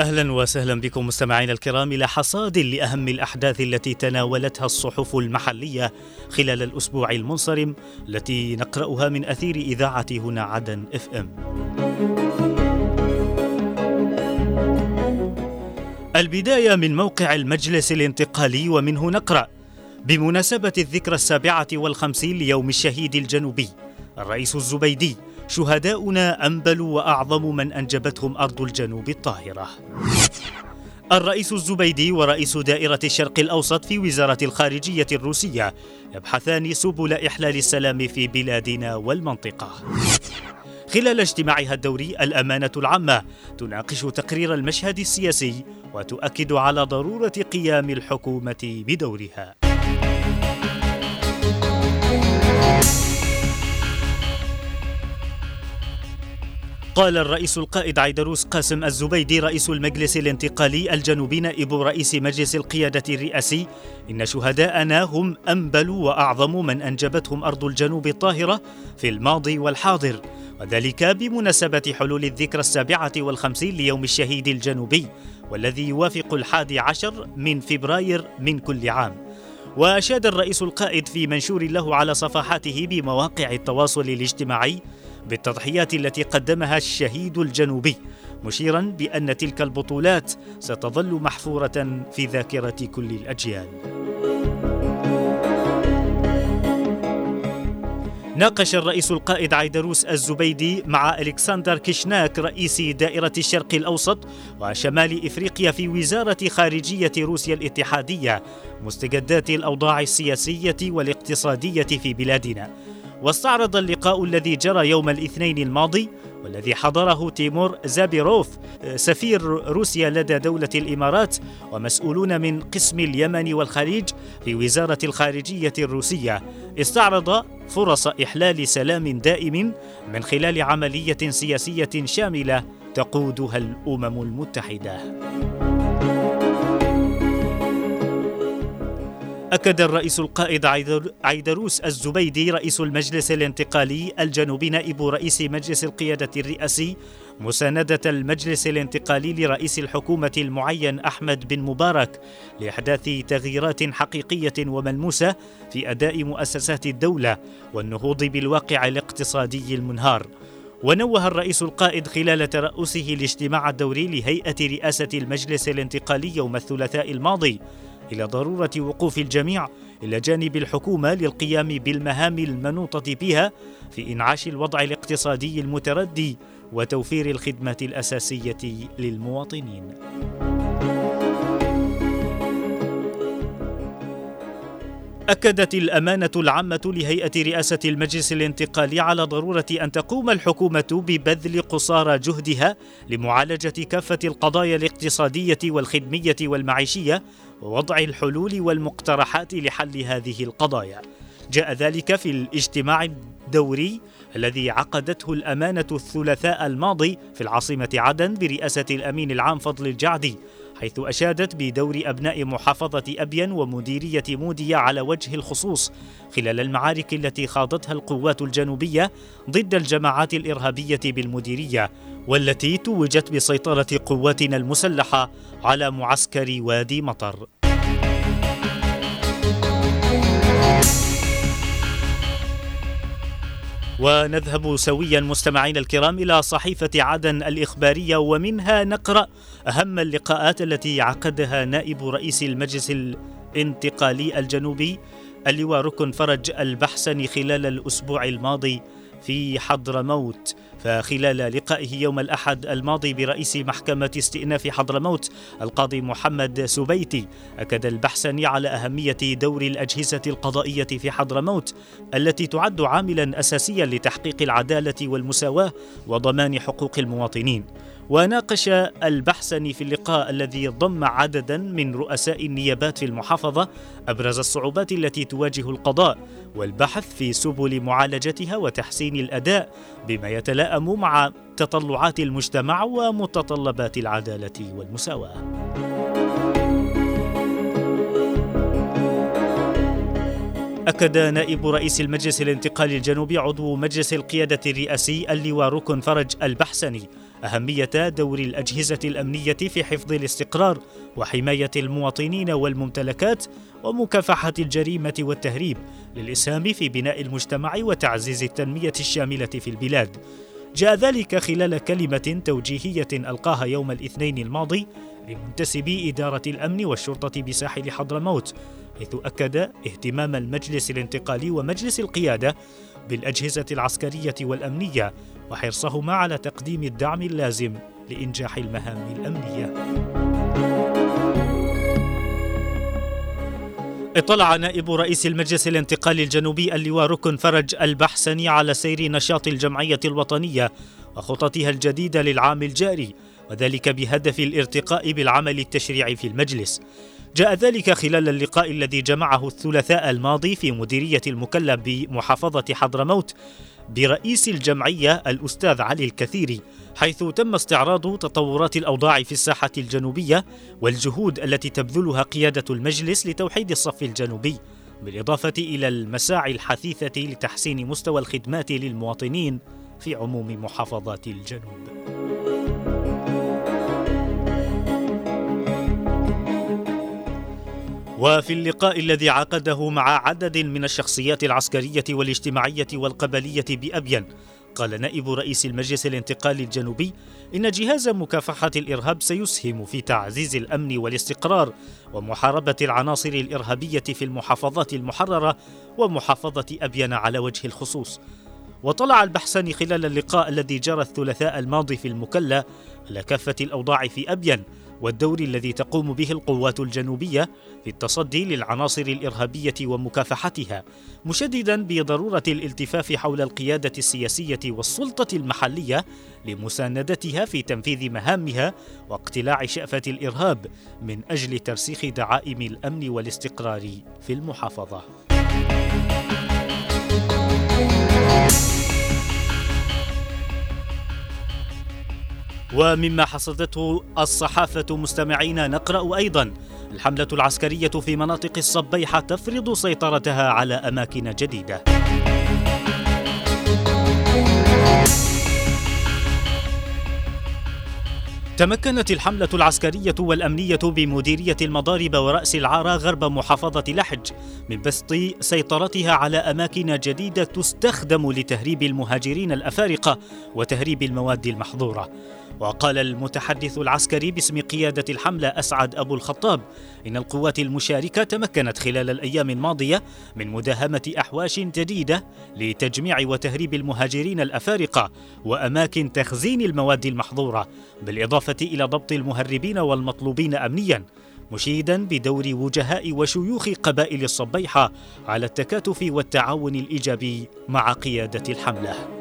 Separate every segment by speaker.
Speaker 1: أهلا وسهلا بكم مستمعينا الكرام إلى حصاد لأهم الأحداث التي تناولتها الصحف المحلية خلال الأسبوع المنصرم التي نقرأها من أثير إذاعة هنا عدن إف إم. البداية من موقع المجلس الانتقالي ومنه نقرأ بمناسبة الذكرى السابعة والخمسين ليوم الشهيد الجنوبي الرئيس الزبيدي شهداؤنا انبلوا وأعظم من أنجبتهم أرض الجنوب الطاهرة. الرئيس الزبيدي ورئيس دائرة الشرق الأوسط في وزارة الخارجية الروسية يبحثان سبل إحلال السلام في بلادنا والمنطقة. خلال اجتماعها الدوري الأمانة العامة تناقش تقرير المشهد السياسي وتؤكد على ضرورة قيام الحكومة بدورها. قال الرئيس القائد عيدروس قاسم الزبيدي رئيس المجلس الانتقالي الجنوبي نائب رئيس مجلس القيادة الرئاسي إن شهداءنا هم أنبل وأعظم من أنجبتهم أرض الجنوب الطاهرة في الماضي والحاضر وذلك بمناسبة حلول الذكرى السابعة والخمسين ليوم الشهيد الجنوبي والذي يوافق الحادي عشر من فبراير من كل عام. وأشاد الرئيس القائد في منشور له على صفحاته بمواقع التواصل الاجتماعي بالتضحيات التي قدمها الشهيد الجنوبي مشيرا بأن تلك البطولات ستظل محفورة في ذاكرة كل الأجيال. ناقش الرئيس القائد عيدروس الزبيدي مع ألكسندر كيشناك رئيس دائرة الشرق الأوسط وشمال إفريقيا في وزارة خارجية روسيا الاتحادية مستجدات الأوضاع السياسية والاقتصادية في بلادنا. واستعرض اللقاء الذي جرى يوم الاثنين الماضي والذي حضره تيمور زابيروف سفير روسيا لدى دولة الإمارات ومسؤولون من قسم اليمن والخليج في وزارة الخارجية الروسية استعرض فرص إحلال سلام دائم من خلال عملية سياسية شاملة تقودها الأمم المتحدة. أكد الرئيس القائد عيدروس الزبيدي رئيس المجلس الانتقالي الجنوبي نائب رئيس مجلس القيادة الرئاسي مساندة المجلس الانتقالي لرئيس الحكومة المعين أحمد بن مبارك لإحداث تغييرات حقيقية وملموسة في أداء مؤسسات الدولة والنهوض بالواقع الاقتصادي المنهار. ونوه الرئيس القائد خلال ترأسه الاجتماع الدوري لهيئة رئاسة المجلس الانتقالي يوم الثلاثاء الماضي إلى ضرورة وقوف الجميع إلى جانب الحكومة للقيام بالمهام المنوطة بها في إنعاش الوضع الاقتصادي المتردي وتوفير الخدمات الأساسية للمواطنين. أكدت الأمانة العامة لهيئة رئاسة المجلس الانتقالي على ضرورة أن تقوم الحكومة ببذل قصارى جهدها لمعالجة كافة القضايا الاقتصادية والخدمية والمعيشية ووضع الحلول والمقترحات لحل هذه القضايا. جاء ذلك في الاجتماع الدوري الذي عقدته الأمانة الثلاثاء الماضي في العاصمة عدن برئاسة الأمين العام فضل الجعدي حيث أشادت بدور أبناء محافظة أبين ومديرية مودية على وجه الخصوص خلال المعارك التي خاضتها القوات الجنوبية ضد الجماعات الإرهابية بالمديرية والتي توجت بسيطرة قواتنا المسلحة على معسكر وادي مطر. ونذهب سويا مستمعينا الكرام إلى صحيفة عدن الإخبارية ومنها نقرأ أهم اللقاءات التي عقدها نائب رئيس المجلس الانتقالي الجنوبي اللواء ركن فرج البحسني خلال الأسبوع الماضي في حضرموت فخلال لقائه يوم الأحد الماضي برئيس محكمة استئناف حضرموت القاضي محمد سبيتي أكد البحسني على أهمية دور الأجهزة القضائية في حضرموت التي تعد عاملا أساسيا لتحقيق العدالة والمساواة وضمان حقوق المواطنين. وناقش البحسني في اللقاء الذي ضم عددا من رؤساء النيابات في المحافظة أبرز الصعوبات التي تواجه القضاء والبحث في سبل معالجتها وتحسين الأداء بما يتلائم مع تطلعات المجتمع ومتطلبات العدالة والمساواة. أكد نائب رئيس المجلس الانتقالي الجنوبي عضو مجلس القيادة الرئاسي اللواء ركن فرج البحسني أهمية دور الأجهزة الأمنية في حفظ الاستقرار وحماية المواطنين والممتلكات ومكافحة الجريمة والتهريب للإسهام في بناء المجتمع وتعزيز التنمية الشاملة في البلاد. جاء ذلك خلال كلمة توجيهية ألقاها يوم الاثنين الماضي لمنتسبي إدارة الأمن والشرطة بساحل حضرموت حيث أكد اهتمام المجلس الانتقالي ومجلس القيادة بالأجهزة العسكرية والأمنية وحرصهما على تقديم الدعم اللازم لإنجاح المهام الأمنية. اطلع نائب رئيس المجلس الانتقالي الجنوبي اللواء ركن فرج البحسني على سير نشاط الجمعية الوطنية وخططها الجديدة للعام الجاري وذلك بهدف الارتقاء بالعمل التشريعي في المجلس. جاء ذلك خلال اللقاء الذي جمعه الثلاثاء الماضي في مديرية المكلا بمحافظة حضرموت برئيس الجمعية الأستاذ علي الكثيري حيث تم استعراض تطورات الأوضاع في الساحة الجنوبية والجهود التي تبذلها قيادة المجلس لتوحيد الصف الجنوبي بالإضافة إلى المساعي الحثيثة لتحسين مستوى الخدمات للمواطنين في عموم محافظات الجنوب. وفي اللقاء الذي عقده مع عدد من الشخصيات العسكرية والاجتماعية والقبلية بأبين قال نائب رئيس المجلس الانتقالي الجنوبي إن جهاز مكافحة الإرهاب سيسهم في تعزيز الأمن والاستقرار ومحاربة العناصر الإرهابية في المحافظات المحررة ومحافظة أبين على وجه الخصوص. وطلع البحثان خلال اللقاء الذي جرى الثلاثاء الماضي في المكلا على كافة الأوضاع في أبين والدور الذي تقوم به القوات الجنوبية في التصدي للعناصر الإرهابية ومكافحتها مشددا بضرورة الالتفاف حول القيادة السياسية والسلطة المحلية لمساندتها في تنفيذ مهامها واقتلاع شأفة الإرهاب من أجل ترسيخ دعائم الأمن والاستقرار في المحافظة. ومما حصدته الصحافة مستمعين نقرأ أيضا الحملة العسكرية في مناطق الصبيحة تفرض سيطرتها على أماكن جديدة. تمكنت الحملة العسكرية والأمنية بمديرية المضارب ورأس العارة غرب محافظة لحج من بسط سيطرتها على أماكن جديدة تستخدم لتهريب المهاجرين الأفارقة وتهريب المواد المحظورة. وقال المتحدث العسكري باسم قيادة الحملة أسعد أبو الخطاب إن القوات المشاركة تمكنت خلال الأيام الماضية من مداهمة أحواش جديدة لتجميع وتهريب المهاجرين الأفارقة وأماكن تخزين المواد المحظورة بالإضافة إلى ضبط المهربين والمطلوبين أمنيا مشيدا بدور وجهاء وشيوخ قبائل الصبيحة على التكاتف والتعاون الإيجابي مع قيادة الحملة.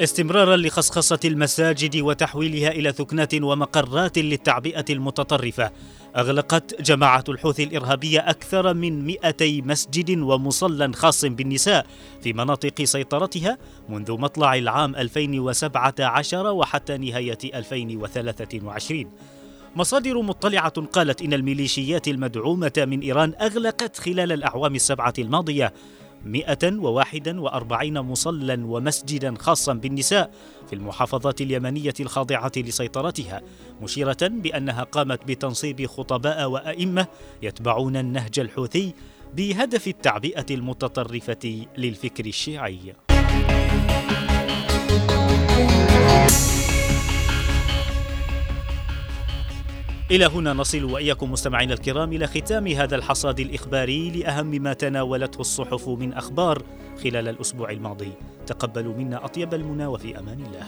Speaker 1: استمرارا لخصخصة المساجد وتحويلها إلى ثكنات ومقرات للتعبئة المتطرفة. أغلقت جماعة الحوثي الإرهابية أكثر من 200 مسجد ومصلى خاص بالنساء في مناطق سيطرتها منذ مطلع العام 2017 وحتى نهاية 2023 مصادر مطلعة قالت إن الميليشيات المدعومة من إيران أغلقت خلال الأعوام السبعة الماضية 141 مصلى ومسجدا خاصا بالنساء في المحافظات اليمنية الخاضعة لسيطرتها مشيرة بأنها قامت بتنصيب خطباء وأئمة يتبعون النهج الحوثي بهدف التعبئة المتطرفة للفكر الشيعي. إلى هنا نصل وإياكم مستمعينا الكرام إلى ختام هذا الحصاد الإخباري لأهم ما تناولته الصحف من أخبار خلال الأسبوع الماضي. تقبلوا منا أطيب المنى وفي أمان الله.